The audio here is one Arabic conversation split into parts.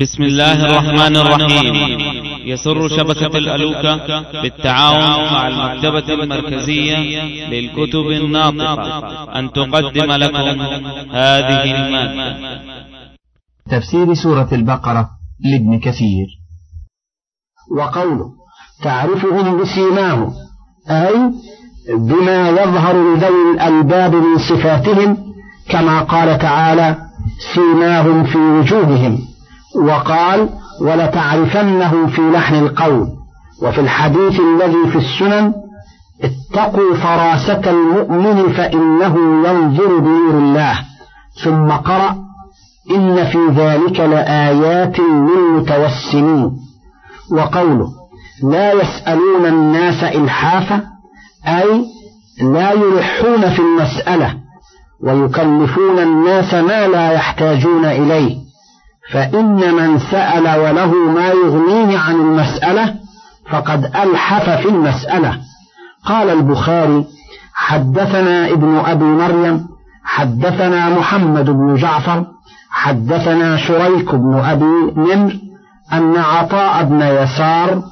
بسم الله الرحمن الرحيم. يسر شبكة الألوكة بالتعاون مع المكتبة المركزية للكتب الناطقة. أن تقدم لكم هذه المادة. تفسير سورة البقرة لابن كثير. وقوله تعرفهم بسيماهم أي بما يظهر لذوي الألباب من صفاتهم كما قال تعالى سيماهم في وجوههم. وقال ولتعرفنهم في لحن القول وفي الحديث الذي في السنن اتقوا فراسة المؤمن فإنه ينظر بنور الله ثم قرأ إن في ذلك لآيات للمتوسمين وقوله لا يسألون الناس إلحافا أي لا يلحون في المسألة ويكلفون الناس ما لا يحتاجون إليه فإن من سأل وله ما يغنيه عن المسألة فقد ألحف في المسألة. قال البخاري حدثنا ابن أبي مريم حدثنا محمد بن جعفر حدثنا شريك بن أبي نمر أن عطاء بن يسار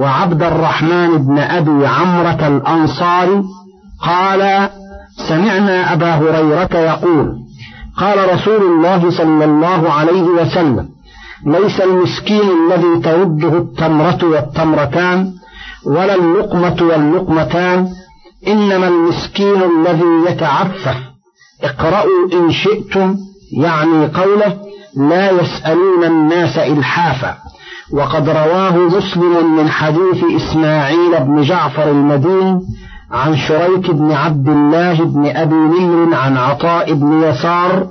وعبد الرحمن بن أبي عمرة الأنصاري قال سمعنا أبا هريرة يقول قال رسول الله صلى الله عليه وسلم ليس المسكين الذي ترده التمرة والتمرتان ولا اللقمة واللقمتان إنما المسكين الذي يتعفف اقرأوا إن شئتم يعني قوله لا يسألون الناس إلحافا وقد رواه مسلم من حديث إسماعيل بن جعفر المدين عن شريك بن عبد الله بن أبي نمر عن عطاء بن يسار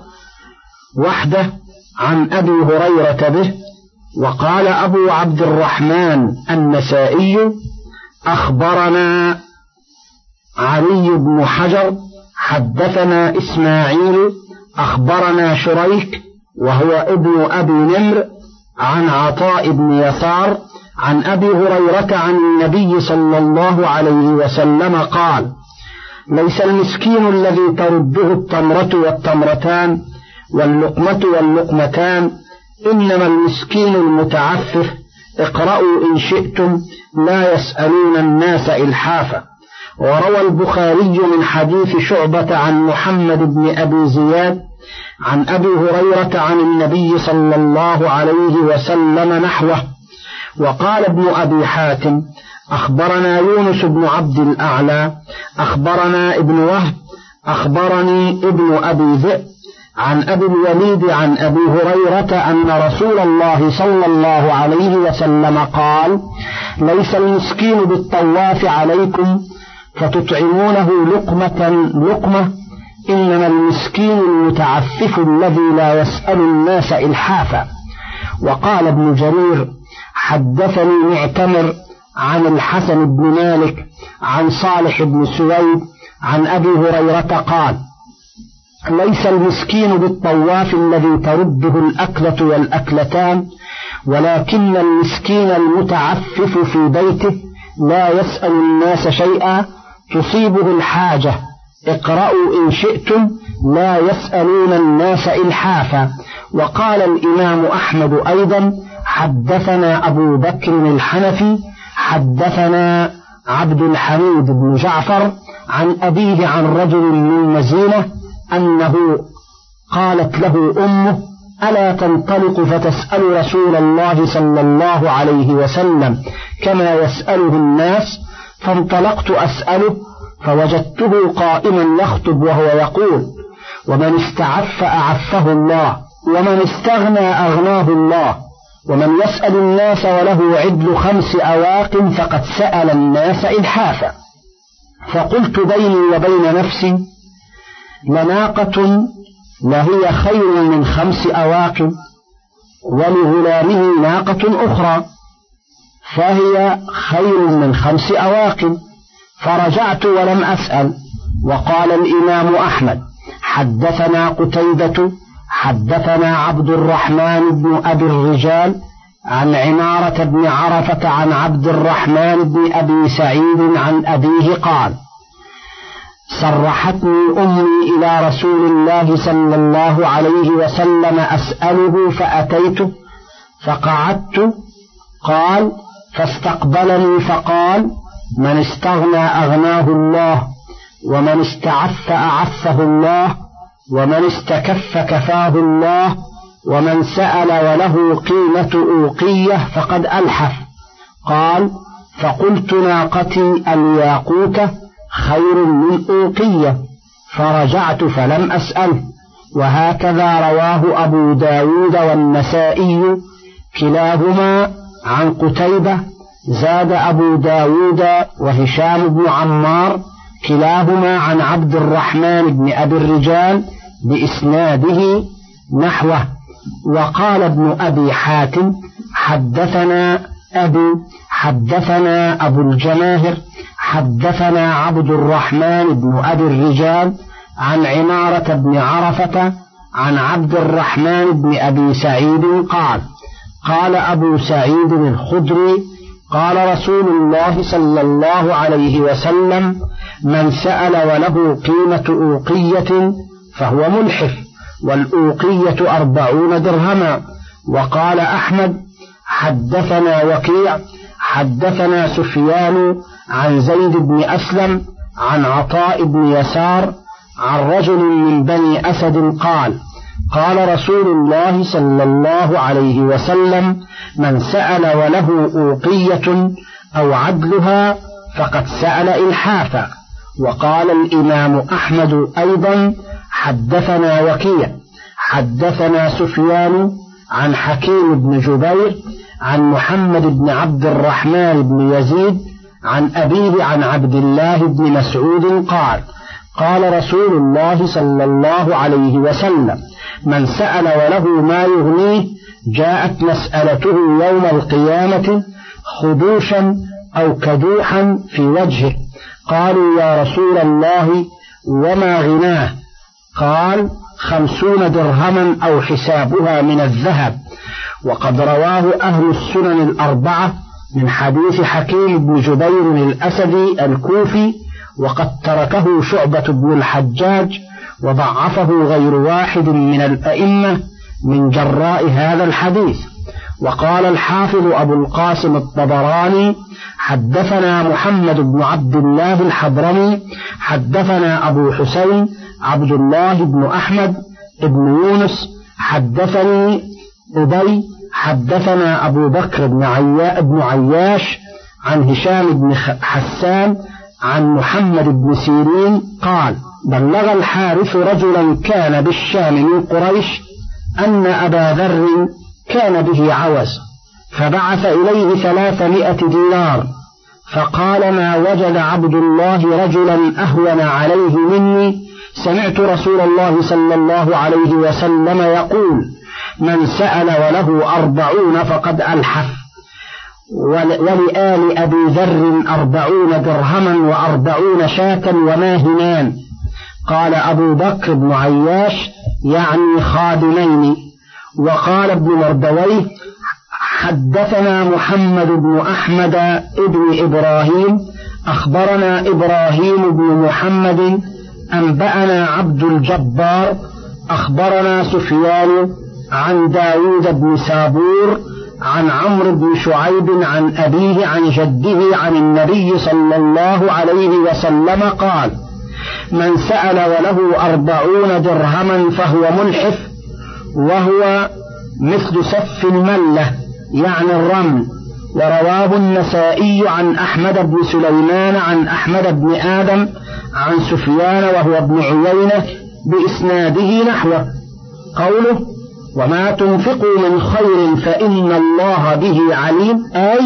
وحده عن أبي هريرة به وقال أبو عبد الرحمن النسائي أخبرنا علي بن حجر حدثنا إسماعيل أخبرنا شريك وهو ابن أبي نمر عن عطاء بن يسار عن أبي هريرة عن النبي صلى الله عليه وسلم قال ليس المسكين الذي ترده التمرة والتمرتان واللقمة واللقمتان إنما المسكين المتعفف. اقرأوا إن شئتم لا يسألون الناس إلحافا. وروى البخاري من حديث شعبة عن محمد بن أبي زياد عن أبي هريرة عن النبي صلى الله عليه وسلم نحوه وقال ابن أبي حاتم أخبرنا يونس بن عبد الأعلى أخبرنا ابن وهب أخبرني ابن أبي ذئب عن أبي الوليد عن أبي هريرة أن رسول الله صلى الله عليه وسلم قال ليس المسكين بالطواف عليكم فتطعمونه لقمة لقمة إنما المسكين المتعفف الذي لا يسأل الناس إلحافا وقال ابن جرير حدثني معتمر عن الحسن بن مالك عن صالح بن سويد عن أبي هريرة قال ليس المسكين بالطواف الذي ترده الأكلة والأكلتان ولكن المسكين المتعفف في بيته لا يسأل الناس شيئا تصيبه الحاجة اقرأوا إن شئتم لا يسألون الناس إلحافا وقال الإمام أحمد أيضا حدثنا أبو بكر الحنفي حدثنا عبد الحميد بن جعفر عن أبيه عن رجل من مزينة أنه قالت له أمه ألا تنطلق فتسأل رسول الله صلى الله عليه وسلم كما يسأله الناس؟ فانطلقت أسأله فوجدته قائما يخطب وهو يقول ومن استعف أعفه الله ومن استغنى أغناه الله. ومن يسأل الناس وله عدل خمس أواق فقد سأل الناس إلحافا. فقلت بيني وبين نفسي لناقة لهي خير من خمس أواق ولغلامه ناقة أخرى فهي خير من خمس أواق. فرجعت ولم أسأل وقال الإمام أحمد حدثنا قتيبة حدثنا عبد الرحمن بن أبي الرجال عن عمارة بن عرفة عن عبد الرحمن بن أبي سعيد عن أبيه قال صرحتني أمي إلى رسول الله صلى الله عليه وسلم أسأله فأتيته فقعدت قال فاستقبلني فقال من استغنى أغناه الله ومن استعف أعفه الله ومن استكف كفاه الله ومن سأل وله قيمة أوقية فقد ألحف. قال فقلت ناقتي الياقوتة خير من أوقية. فرجعت فلم أسأله. وهكذا رواه أبو داود والنسائي كلاهما عن قتيبة زاد أبو داود وهشام بن عمار كلاهما عن عبد الرحمن بن أبي الرجال بإسناده نحوه. وقال ابن أبي حاتم حدثنا أبي حدثنا أبو الجماهر حدثنا عبد الرحمن بن أبي الرجال عن عمارة بن عرفة عن عبد الرحمن بن أبي سعيد قال قال أبو سعيد الخدري قال رسول الله صلى الله عليه وسلم من سأل وله قيمة أوقية فهو ملحف والأوقية أربعون درهما. وقال أحمد حدثنا وكيع حدثنا سفيان عن زيد بن أسلم عن عطاء بن يسار عن رجل من بني أسد قال قال رسول الله صلى الله عليه وسلم من سأل وله أوقية أو عدلها فقد سأل إلحافا. وقال الإمام أحمد أيضا حدثنا وكيع حدثنا سفيان عن حكيم بن جبير عن محمد بن عبد الرحمن بن يزيد عن أبيه عن عبد الله بن مسعود قال قال رسول الله صلى الله عليه وسلم من سأل وله ما يغنيه جاءت مسألته يوم القيامة خدوشا أو كدوحا في وجهه. قالوا يا رسول الله وما غناه؟ قال خمسون درهما أو حسابها من الذهب. وقد رواه أهل السنن الأربعة من حديث حكيم بن جبير الأسدي الكوفي وقد تركه شعبة بن الحجاج وضعفه غير واحد من الأئمة من جراء هذا الحديث. وقال الحافظ أبو القاسم الطبراني حدثنا محمد بن عبد الله الحضرمي حدثنا أبو حسين عبد الله بن أحمد بن يونس حدثني أبي حدثنا أبو بكر بن, عيا بن عياش عن هشام بن حسان عن محمد بن سيرين قال بلغ الحارث رجلا كان بالشام من قريش أن أبا ذر كان به عوز فبعث إليه ثلاثمائة دينار فقال ما وجد عبد الله رجلا أهون عليه مني سمعت رسول الله صلى الله عليه وسلم يقول من سأل وله أربعون فقد ألحف. ولآل أبي ذر أربعون درهما وأربعون شاة وماهنان. قال أبو بكر بن عياش يعني خادمين. وقال ابن مردويه حدثنا محمد بن أحمد ابن إبراهيم أخبرنا إبراهيم بن محمد أنبأنا عبد الجبار أخبرنا سفيان عن داود بن سابور عن عمرو بن شعيب عن أبيه عن جده عن النبي صلى الله عليه وسلم قال من سأل وله أربعون درهما فهو ملحف وهو مثل سف الملة يعني الرمل ورواه النسائي عن أحمد بن سليمان عن أحمد بن آدم عن سفيان وهو ابن عيينة بإسناده نحوه. قوله وما تنفقوا من خير فإن الله به عليم أي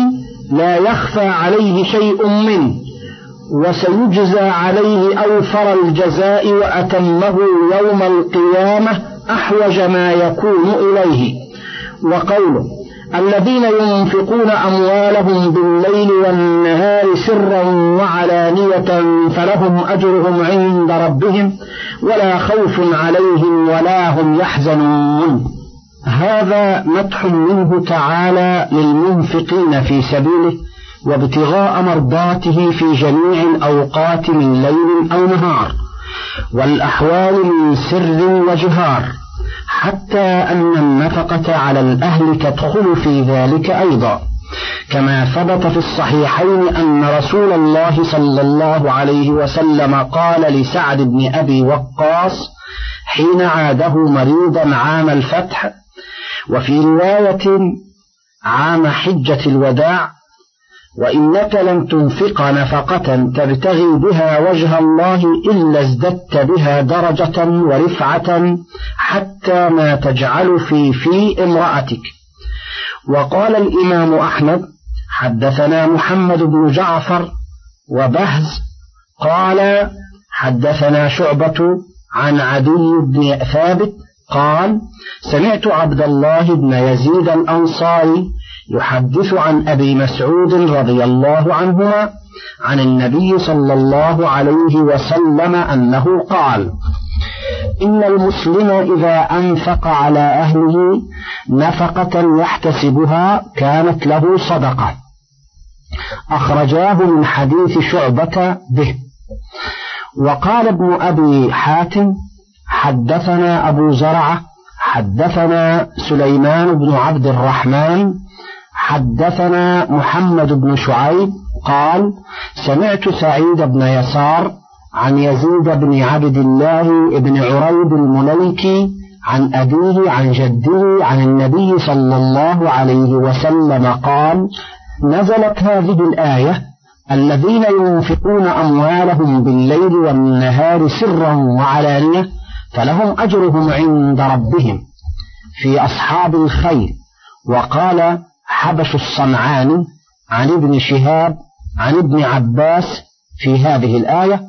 لا يخفى عليه شيء منه وسيجزى عليه أوفر الجزاء وأتمه يوم القيامة أحوج ما يكون إليه وقوله الذين ينفقون أموالهم بالليل والنهار سرا وعلانية فلهم أجرهم عند ربهم ولا خوف عليهم ولا هم يحزنون. هذا مدح منه تعالى للمنفقين في سبيله وابتغاء مرضاته في جميع الأوقات من ليل أو نهار والأحوال من سر وجهار. حتى أن النفقة على الأهل تدخل في ذلك أيضا. كما ثبت في الصحيحين أن رسول الله صلى الله عليه وسلم قال لسعد بن أبي وقاص حين عاده مريضا عام الفتح وفي رواية عام حجة الوداع وإنك لن تنفق نفقة تبتغي بها وجه الله إلا ازددت بها درجة ورفعة حتى ما تجعل في في امرأتك. وقال الإمام أحمد حدثنا محمد بن جعفر وبهز قال حدثنا شعبة عن عدي بن ثابت قال سمعت عبد الله بن يزيد الأنصاري يحدث عن أبي مسعود رضي الله عنهما عن النبي صلى الله عليه وسلم أنه قال إن المسلم إذا أنفق على أهله نفقة يحتسبها كانت له صدقة. أخرجاه من حديث شعبة به. وقال ابن أبي حاتم حدثنا أبو زرعة حدثنا سليمان بن عبد الرحمن حدثنا محمد بن شعيب قال سمعت سعيد بن يسار عن يزيد بن عبد الله بن عريب المليكي عن أبيه عن جده عن النبي صلى الله عليه وسلم قال نزلت هذه الآية الذين ينفقون أموالهم بالليل والنهار سرا وعلانية فلهم أجرهم عند ربهم في أصحاب الخير. وقال حبش الصنعاني عن ابن شهاب عن ابن عباس في هذه الآية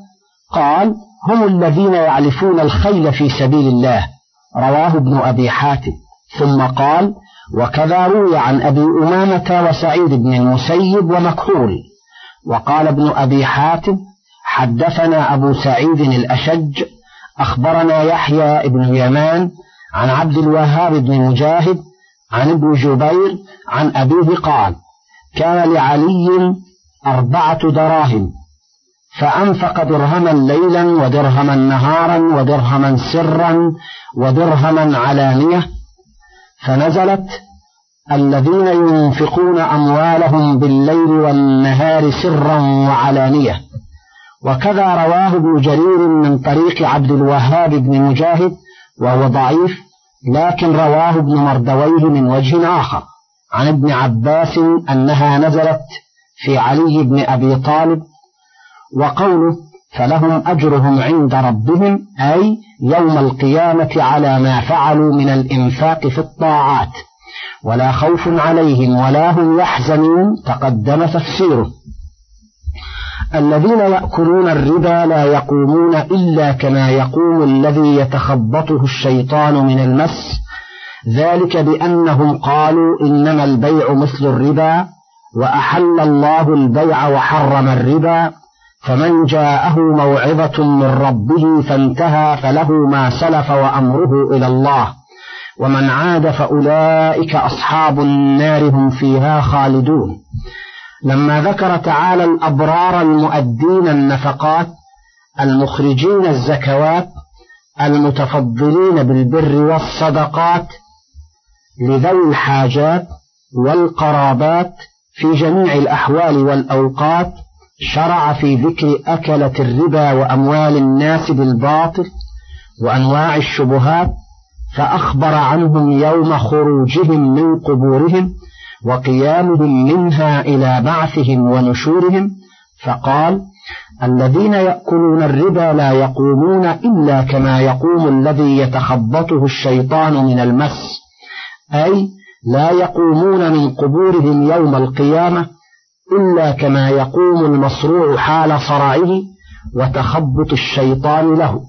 قال هم الذين يعلفون الخيل في سبيل الله رواه ابن أبي حاتم. ثم قال وكذا روي عن أبي أمامة وسعيد بن المسيب ومكحول وقال ابن أبي حاتم حدثنا أبو سعيد الأشج أخبرنا يحيى بن يمان عن عبد الوهاب بن مجاهد عن ابن جبير عن أبيه قال كان لعلي أربعة دراهم فأنفق درهما ليلا ودرهما نهارا ودرهما سرا ودرهما علانية فنزلت الذين ينفقون أموالهم بالليل والنهار سرا وعلانية. وكذا رواه ابن جرير من طريق عبد الوهاب بن مجاهد وهو ضعيف لكن رواه ابن مردويه من وجه آخر عن ابن عباس أنها نزلت في علي بن أبي طالب وقوله فلهم أجرهم عند ربهم أي يوم القيامة على ما فعلوا من الإنفاق في الطاعات ولا خوف عليهم ولا هم يحزنون تقدم تفسيره. الذين يأكلون الربا لا يقومون إلا كما يقوم الذي يتخبطه الشيطان من المس. ذلك بأنهم قالوا إنما البيع مثل الربا وأحل الله البيع وحرم الربا. فمن جاءه موعظة من ربه فانتهى فله ما سلف وأمره إلى الله. ومن عاد فأولئك أصحاب النار هم فيها خالدون. لما ذكر تعالى الأبرار المؤدين النفقات المخرجين الزكوات المتفضلين بالبر والصدقات لذوي الحاجات والقرابات في جميع الأحوال والأوقات شرع في ذكر أكلة الربا وأموال الناس بالباطل وأنواع الشبهات فأخبر عنهم يوم خروجهم من قبورهم وقيامهم منها إلى بعثهم ونشورهم فقال الذين يأكلون الربا لا يقومون إلا كما يقوم الذي يتخبطه الشيطان من المس أي لا يقومون من قبورهم يوم القيامة إلا كما يقوم المصروع حال صرعه وتخبط الشيطان له.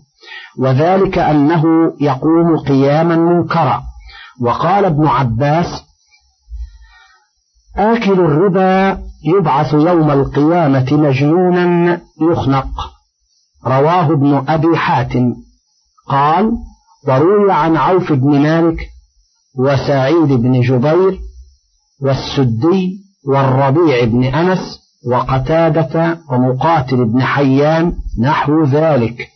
وذلك أنه يقوم قياما منكرا. وقال ابن عباس آكل الربا يبعث يوم القيامة مجنونا يخنق. رواه ابن أبي حاتم. قال وروي عن عوف بن مالك وسعيد بن جبير والسدي والربيع بن أنس وقتادة ومقاتل بن حيان نحو ذلك.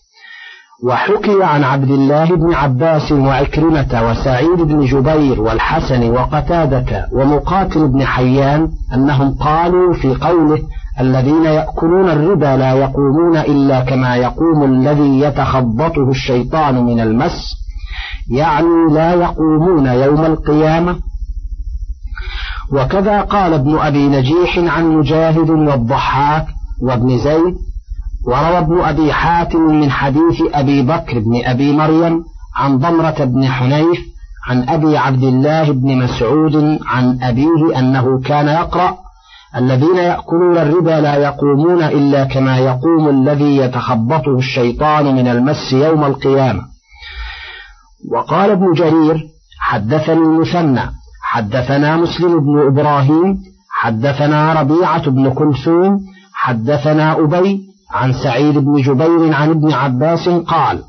وحكي عن عبد الله بن عباس وعكرمة وسعيد بن جبير والحسن وقتادة ومقاتل بن حيان أنهم قالوا في قوله الذين يأكلون الربا لا يقومون إلا كما يقوم الذي يتخبطه الشيطان من المس يعني لا يقومون يوم القيامة. وكذا قال ابن أبي نجيح عن مجاهد والضحاك وابن زيد وروى ابن أبي حاتم من حديث أبي بكر بن أبي مريم عن ضمرة بن حنيف عن أبي عبد الله بن مسعود عن أبيه أنه كان يقرأ الذين يأكلون الربا لا يقومون إلا كما يقوم الذي يتخبطه الشيطان من المس يوم القيامة. وقال ابن جرير حدثني المثنى حدثنا مسلم بن إبراهيم حدثنا ربيعة بن كلثوم حدثنا أبي عن سعيد بن جبير عن ابن عباس قال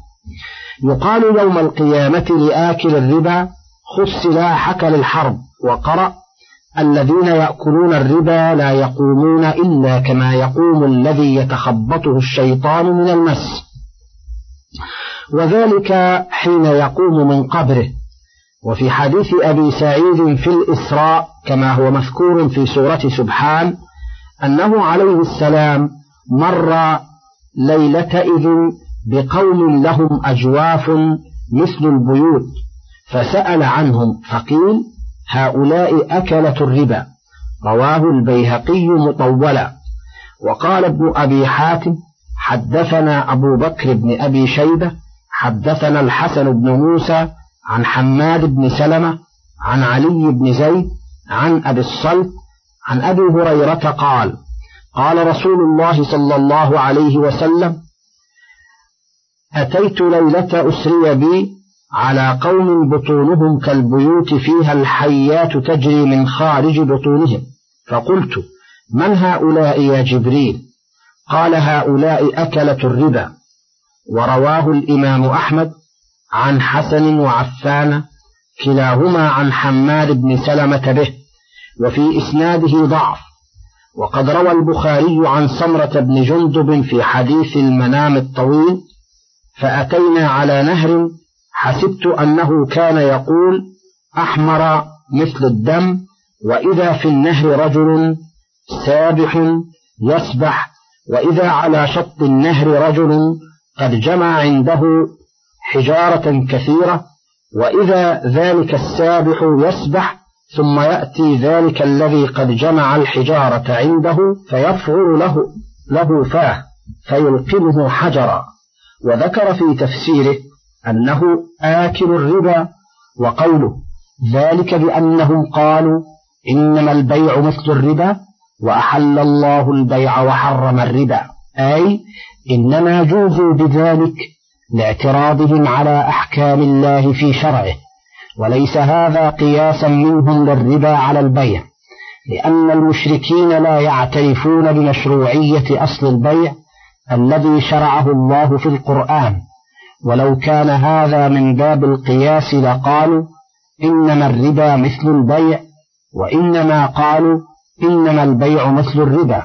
يقال يوم القيامة لآكل الربا خذ سلاحك للحرب وقرأ الذين يأكلون الربا لا يقومون إلا كما يقوم الذي يتخبطه الشيطان من المس. وذلك حين يقوم من قبره. وفي حديث أبي سعيد في الإسراء كما هو مذكور في سورة سبحان أنه عليه السلام مر ليلة إذ بقوم لهم أجواف مثل البيوت فسأل عنهم فقيل هؤلاء أكلة الربا. رواه البيهقي مطولا. وقال ابن أبي حاتم حدثنا أبو بكر بن أبي شيبة حدثنا الحسن بن موسى عن حماد بن سلمة عن علي بن زيد عن أبي الصلت عن أبي هريرة قال قال رسول الله صلى الله عليه وسلم أتيت ليلة أسري بي على قوم بطونهم كالبيوت فيها الحيات تجري من خارج بطونهم. فقلت من هؤلاء يا جبريل؟ قال هؤلاء أكلة الربا. ورواه الإمام أحمد عن حسن وعفان كلاهما عن حماد بن سلمة به وفي إسناده ضعف. وقد روى البخاري عن سمرة بن جندب في حديث المنام الطويل فأتينا على نهر حسبت أنه كان يقول أحمر مثل الدم وإذا في النهر رجل سابح يسبح وإذا على شط النهر رجل قد جمع عنده حجارة كثيرة وإذا ذلك السابح يسبح ثم يأتي ذلك الذي قد جمع الحجارة عنده فيفعل له له فاه فيلقمه حجرا. وذكر في تفسيره أنه آكل الربا وقوله ذلك بأنهم قالوا إنما البيع مثل الربا وأحل الله البيع وحرم الربا. أي إنما جوزوا بذلك لاعتراضهم على أحكام الله في شرعه. وليس هذا قياسا منهم للربا على البيع لأن المشركين لا يعترفون بمشروعية أصل البيع الذي شرعه الله في القرآن. ولو كان هذا من باب القياس لقالوا إنما الربا مثل البيع وإنما قالوا إنما البيع مثل الربا.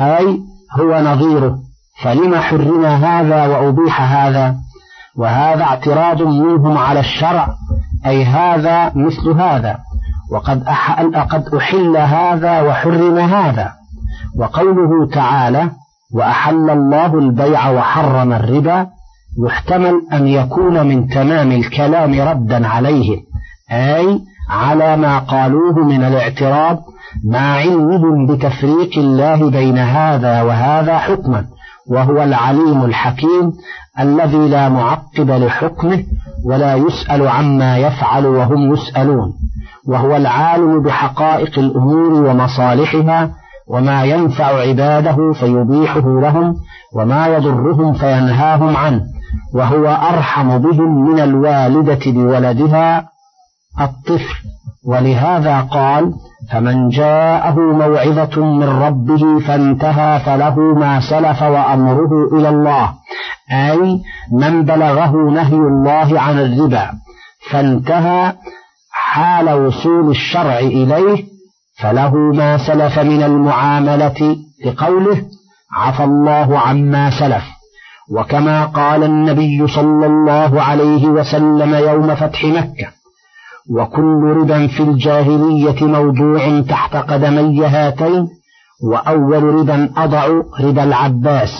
أي هو نظيره فلم حرم هذا وأبيح هذا؟ وهذا اعتراض منهم على الشرع أي هذا مثل هذا. وقد قد أحل هذا وحرم هذا. وقوله تعالى وأحل الله البيع وحرم الربا يحتمل أن يكون من تمام الكلام ردا عليهم أي على ما قالوه من الاعتراض مع علمهم بتفريق الله بين هذا وهذا حكما وهو العليم الحكيم الذي لا معقب لحكمه ولا يسأل عما يفعل وهم يسألون وهو العالم بحقائق الأمور ومصالحها وما ينفع عباده فيبيحه لهم وما يضرهم فينهاهم عنه وهو أرحم بهم من الوالدة بولدها الطفل. ولهذا قال فمن جاءه موعظة من ربه فانتهى فله ما سلف وأمره إلى الله أي من بلغه نهي الله عن الربا فانتهى حال وصول الشرع إليه فله ما سلف من المعاملة لقوله عفى الله عما سلف. وكما قال النبي صلى الله عليه وسلم يوم فتح مكة وكل ربا في الجاهلية موضوع تحت قدمي هاتين وأول ربا أضع ربا العباس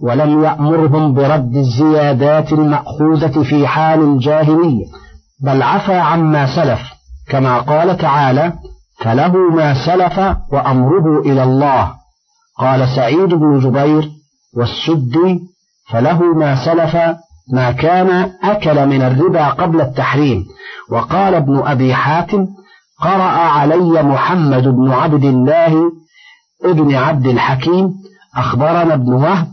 ولم يأمرهم برد الزيادات المأخوذة في حال الجاهلية بل عفى عما سلف كما قال تعالى فله ما سلف وأمره إلى الله قال سعيد بن جبير والسدي فله ما سلف ما كان أكل من الربا قبل التحريم. وقال ابن أبي حاتم قرأ علي محمد بن عبد الله ابن عبد الحكيم أخبرنا ابن وهب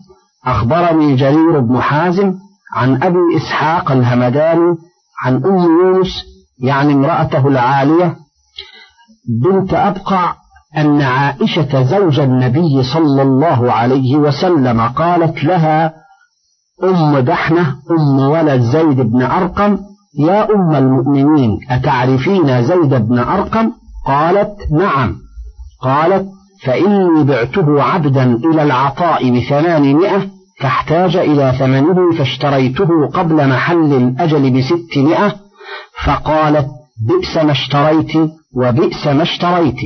أخبرني جرير بن حازم عن أبي إسحاق الهمداني عن أم يونس يعني امرأته العالية. بنت أبقع أن عائشة زوج النبي صلى الله عليه وسلم قالت لها أم دحنة أم ولد زيد بن أرقم. يا أم المؤمنين أتعرفين زيد بن أرقم؟ قالت نعم. قالت فإني بعته عبدا إلى العطاء بثمانمائة فاحتاج إلى ثمنه فاشتريته قبل محل الأجل بستمائة. فقالت بئس ما اشتريت وبئس ما اشتريت.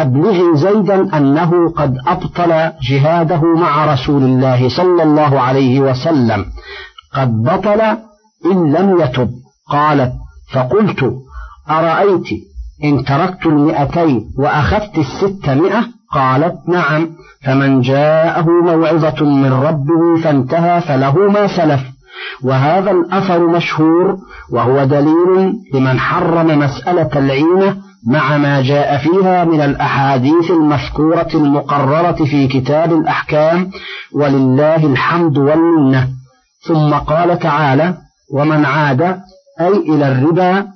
أبلغي زيدا أنه قد أبطل جهاده مع رسول الله صلى الله عليه وسلم. قد بطل إن لم يتب. قالت فقلت أرأيت إن تركت المئتين وأخذت الستمائة قالت نعم. فمن جاءه موعظة من ربه فانتهى فله ما سلف. وهذا الأثر مشهور وهو دليل لمن حرم مسألة العينة مع ما جاء فيها من الأحاديث المذكورة المقررة في كتاب الأحكام ولله الحمد والمنة. ثم قال تعالى ومن عاد أي إلى الربا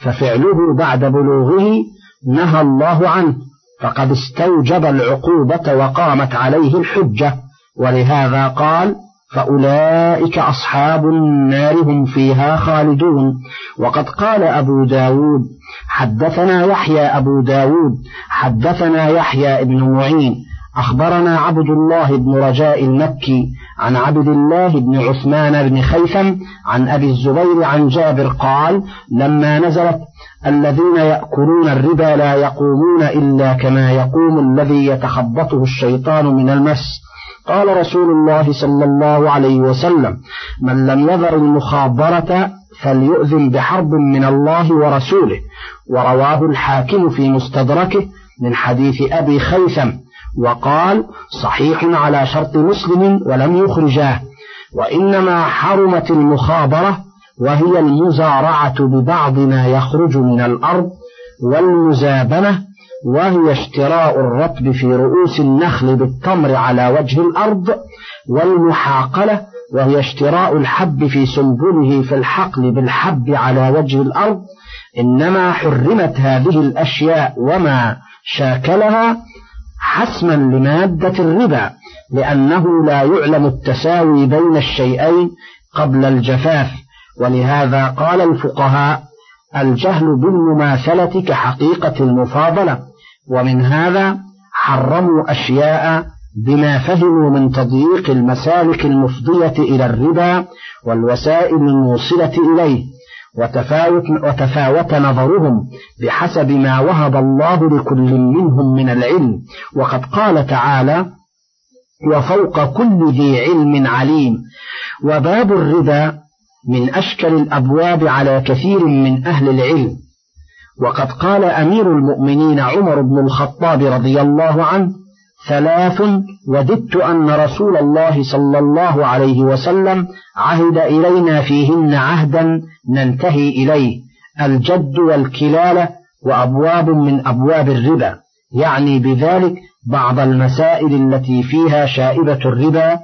ففعله بعد بلوغه نهى الله عنه فقد استوجب العقوبة وقامت عليه الحجة ولهذا قال فأولئك أصحاب النار هم فيها خالدون. وقد قال أبو داود حدثنا يحيى أبو داود حدثنا يحيى بن معين أخبرنا عبد الله بن رجاء المكي عن عبد الله بن عثمان بن خيثم عن أبي الزبير عن جابر قال لما نزلت الذين يأكلون الربا لا يقومون إلا كما يقوم الذي يتخبطه الشيطان من المس. قال رسول الله صلى الله عليه وسلم من لم يذر المخابرة فليؤذن بحرب من الله ورسوله. ورواه الحاكم في مستدركه من حديث أبي خيثم وقال صحيح على شرط مسلم ولم يخرجاه وإنما حرمت المخابرة وهي المزارعة ببعض ما يخرج من الأرض والمزابنة وهي اشتراء الرطب في رؤوس النخل بالتمر على وجه الأرض والمحاقلة وهي اشتراء الحب في سنبله في الحقل بالحب على وجه الأرض. إنما حرمت هذه الأشياء وما شاكلها حسما لمادة الربا لأنه لا يعلم التساوي بين الشيئين قبل الجفاف. ولهذا قال الفقهاء الجهل بالمماثلة كحقيقة المفاضلة. ومن هذا حرموا أشياء بما فهموا من تضييق المسالك المفضية إلى الربا والوسائل الموصلة إليه وتفاوت, وتفاوت نظرهم بحسب ما وهب الله لكل منهم من العلم. وقد قال تعالى وفوق كل ذي علم عليم وباب الربا من أشكل الأبواب على كثير من أهل العلم. وقد قال أمير المؤمنين عمر بن الخطاب رضي الله عنه ثلاث وددت أن رسول الله صلى الله عليه وسلم عهد إلينا فيهن عهدا ننتهي إليه الجد والكلالة وأبواب من أبواب الربا يعني بذلك بعض المسائل التي فيها شائبة الربا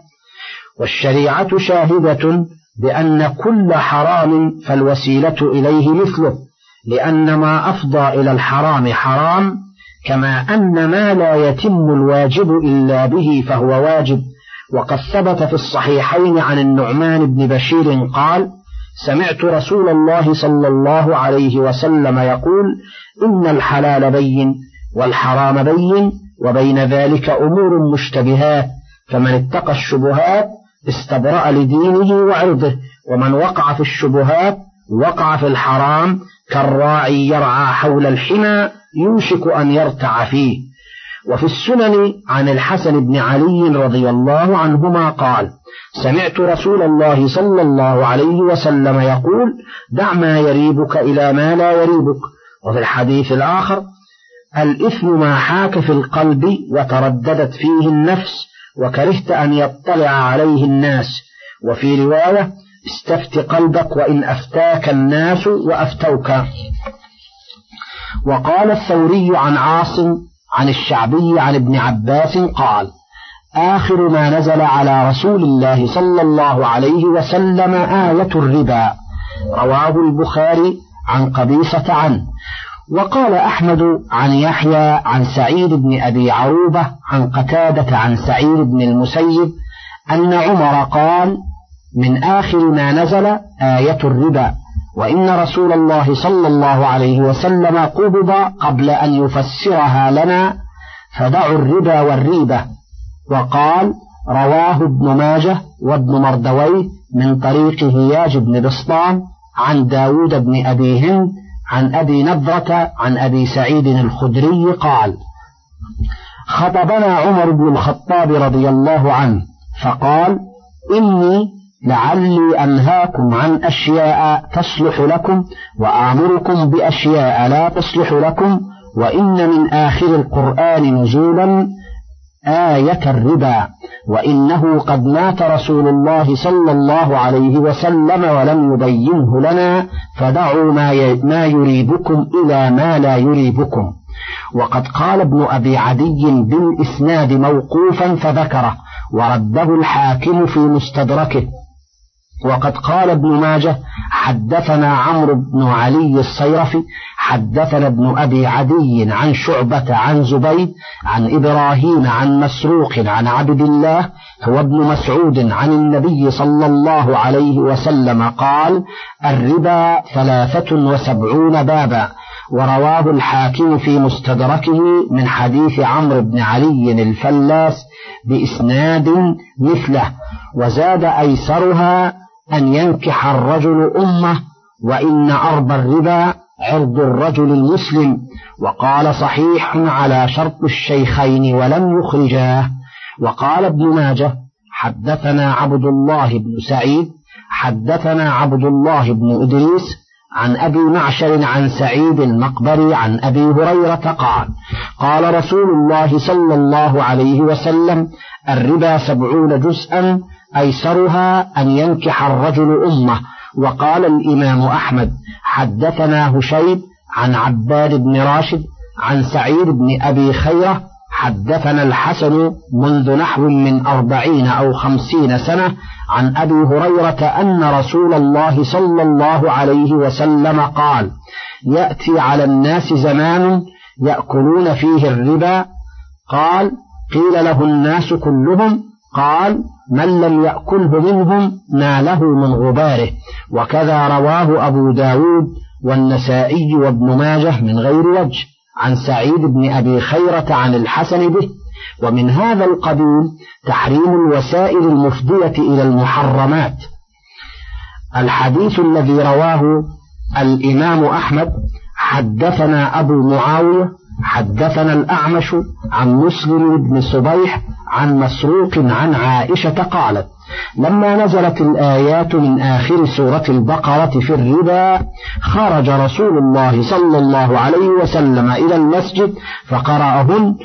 والشريعة شاهدة بأن كل حرام فالوسيلة إليه مثله. لأن ما أفضى إلى الحرام حرام كما أن ما لا يتم الواجب إلا به فهو واجب. وقد ثبت في الصحيحين عن النعمان بن بشير قال سمعت رسول الله صلى الله عليه وسلم يقول إن الحلال بين والحرام بين وبين ذلك أمور مشتبهات فمن اتقى الشبهات استبرأ لدينه وعرضه ومن وقع في الشبهات وقع في الحرام كالراعي يرعى حول الحمى يوشك أن يرتع فيه. وفي السنن عن الحسن بن علي رضي الله عنهما قال سمعت رسول الله صلى الله عليه وسلم يقول دع ما يريبك إلى ما لا يريبك. وفي الحديث الآخر الإثم ما حاك في القلب وترددت فيه النفس وكرهت أن يطلع عليه الناس. وفي رواية استفت قلبك وإن أفتاك الناس وأفتوك. وقال الثوري عن عاصم عن الشعبي عن ابن عباس قال آخر ما نزل على رسول الله صلى الله عليه وسلم آية الربا. رواه البخاري عن قبيصة عنه وقال أحمد عن يحيى عن سعيد بن أبي عروبة عن قتادة عن سعيد بن المسيب أن عمر قال من آخر ما نزل آية الربا. وإن رسول الله صلى الله عليه وسلم قبض قبل أن يفسرها لنا فدعوا الربا والريبة. وقال رواه ابن ماجه وابن مردوي من طريق هياج بن بسطام عن داود بن أبي هند عن أبي نضرة عن أبي سعيد الخدري قال خطبنا عمر بن الخطاب رضي الله عنه فقال إني لعلي أنهاكم عن أشياء تصلح لكم وآمركم بأشياء لا تصلح لكم وإن من آخر القرآن نزولا آية الربا وإنه قد مات رسول الله صلى الله عليه وسلم ولم يبينه لنا فدعوا ما ما يريبكم إلى ما لا يريبكم. وقد قال ابن أبي عدي بالإسناد موقوفا فذكره ورده الحاكم في مستدركه. وقد قال ابن ماجه حدثنا عمرو بن علي الصيرفي حدثنا ابن أبي عدي عن شعبة عن زبيد عن إبراهيم عن مسروق عن عبد الله هو ابن مسعود عن النبي صلى الله عليه وسلم قال الربا ثلاثة وسبعون بابا. ورواه الحاكم في مستدركه من حديث عمرو بن علي الفلاس بإسناد مثله. وزاد أيسرها أن ينكح الرجل أمه وإن أرض الربا عرض الرجل المسلم. وقال صحيح على شرط الشيخين ولم يخرجاه. وقال ابن ماجه حدثنا عبد الله بن سعيد حدثنا عبد الله بن إدريس عن أبي معشر عن سعيد المقبري عن أبي هريرة قال قال رسول الله صلى الله عليه وسلم الربا سبعون جزءا أيسرها أن ينكح الرجل أمه. وقال الإمام أحمد حدثنا هشيب عن عباد بن راشد عن سعيد بن أبي خيرة حدثنا الحسن منذ نحو من أربعين أو خمسين سنة عن أبي هريرة أن رسول الله صلى الله عليه وسلم قال يأتي على الناس زمان يأكلون فيه الربا. قال قيل له الناس كلهم. قال من لم يأكله منهم ناله من غباره. وكذا رواه أبو داود والنسائي وابن ماجه من غير وجه عن سعيد بن أبي خيرة عن الحسن به. ومن هذا القبيل تحريم الوسائل المفضية إلى المحرمات. الحديث الذي رواه الإمام أحمد حدثنا أبو معاوية حدثنا الأعمش عن مسلم بن صبيح عن مسروق عن عائشة قالت لما نزلت الآيات من آخر سورة البقرة في الربا خرج رسول الله صلى الله عليه وسلم إلى المسجد فقرأهن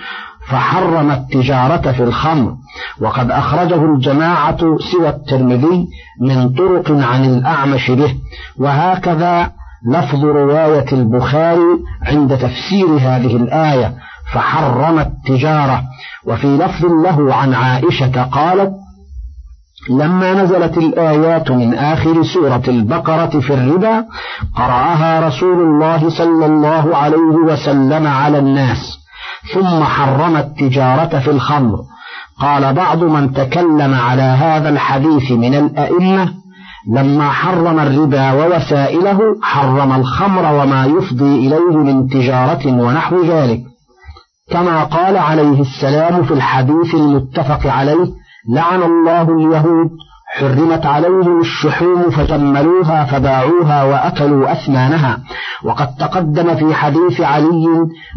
فحرم التجارة في الخمر وقد أخرجه الجماعة سوى الترمذي من طرق عن الأعمش به وهكذا لفظ رواية البخاري عند تفسير هذه الآية. فحرم التجارة. وفي لفظ له عن عائشة قالت لما نزلت الآيات من آخر سورة البقرة في الربا قرأها رسول الله صلى الله عليه وسلم على الناس ثم حرم التجارة في الخمر. قال بعض من تكلم على هذا الحديث من الأئمة لما حرم الربا ووسائله حرم الخمر وما يفضي إليه من تجارة ونحو ذلك. كما قال عليه السلام في الحديث المتفق عليه لعن الله اليهود حرمت عليهم الشحوم فجملوها فباعوها وأكلوا أثمانها وقد تقدم في حديث علي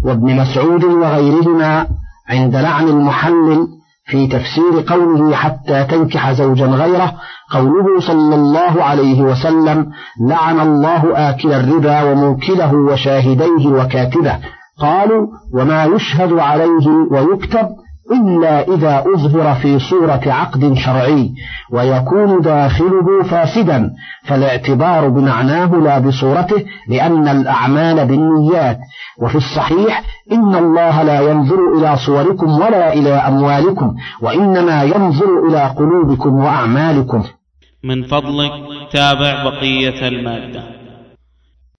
وابن مسعود وغيرهما عند لعن المحلل في تفسير قوله حتى تنكح زوجا غيره قوله صلى الله عليه وسلم لعن الله آكل الربا وموكله وشاهديه وكاتبه. قالوا وما يشهد عليه ويكتب إلا إذا أظهر في صورة عقد شرعي ويكون داخله فاسدا فالاعتبار بمعناه لا بصورته لأن الأعمال بالنيات. وفي الصحيح إن الله لا ينظر إلى صوركم ولا إلى أموالكم وإنما ينظر إلى قلوبكم وأعمالكم. من فضلك تابع بقية المادة.